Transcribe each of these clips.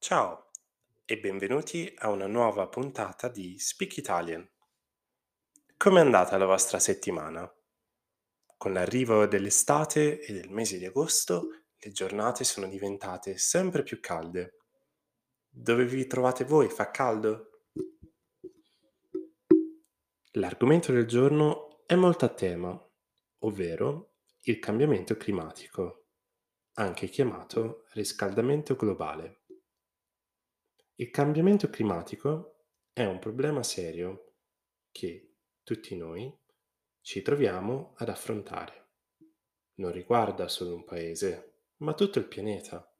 Ciao e benvenuti a una nuova puntata di Speak Italian. Com'è andata la vostra settimana? Con l'arrivo dell'estate e del mese di agosto, le giornate sono diventate sempre più calde. Dove vi trovate voi? Fa caldo? L'argomento del giorno è molto a tema, ovvero il cambiamento climatico, anche chiamato riscaldamento globale. Il cambiamento climatico è un problema serio che tutti noi ci troviamo ad affrontare. Non riguarda solo un paese, ma tutto il pianeta.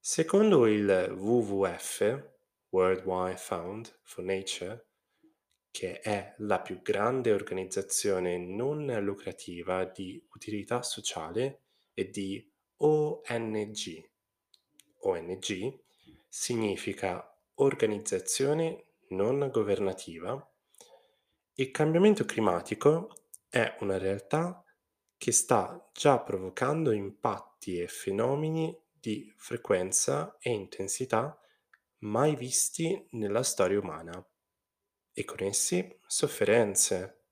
Secondo il WWF, World Wide Fund for Nature, che è la più grande organizzazione non lucrativa di utilità sociale e di ONG. ONG significa organizzazione non governativa, il cambiamento climatico è una realtà che sta già provocando impatti e fenomeni di frequenza e intensità mai visti nella storia umana e con essi sofferenze,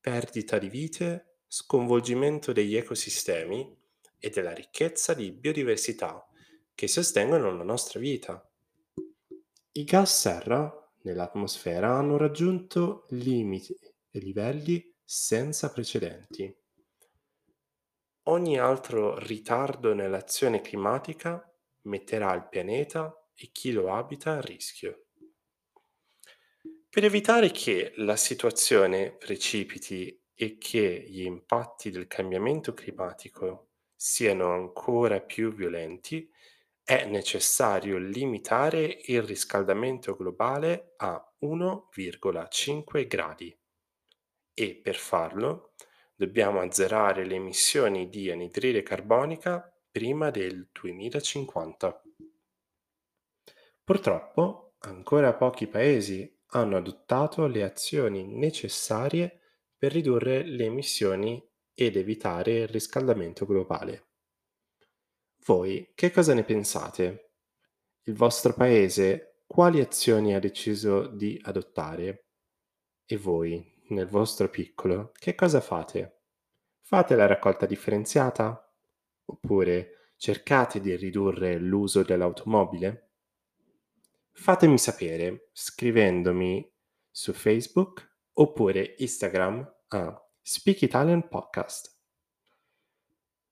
perdita di vite, sconvolgimento degli ecosistemi e della ricchezza di biodiversità che sostengono la nostra vita. I gas serra nell'atmosfera hanno raggiunto limiti e livelli senza precedenti. Ogni altro ritardo nell'azione climatica metterà il pianeta e chi lo abita a rischio. Per evitare che la situazione precipiti e che gli impatti del cambiamento climatico siano ancora più violenti, è necessario limitare il riscaldamento globale a 1,5 gradi e per farlo dobbiamo azzerare le emissioni di anidride carbonica prima del 2050. Purtroppo ancora pochi paesi hanno adottato le azioni necessarie per ridurre le emissioni ed evitare il riscaldamento globale. Voi che cosa ne pensate? Il vostro paese quali azioni ha deciso di adottare? E voi, nel vostro piccolo, che cosa fate? Fate la raccolta differenziata? Oppure cercate di ridurre l'uso dell'automobile? Fatemi sapere scrivendomi su Facebook oppure Instagram a Speak Italian Podcast.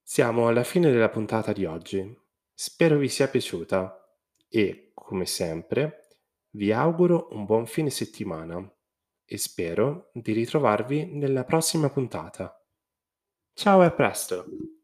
Siamo alla fine della puntata di oggi. Spero vi sia piaciuta e, come sempre, vi auguro un buon fine settimana e spero di ritrovarvi nella prossima puntata. Ciao e a presto!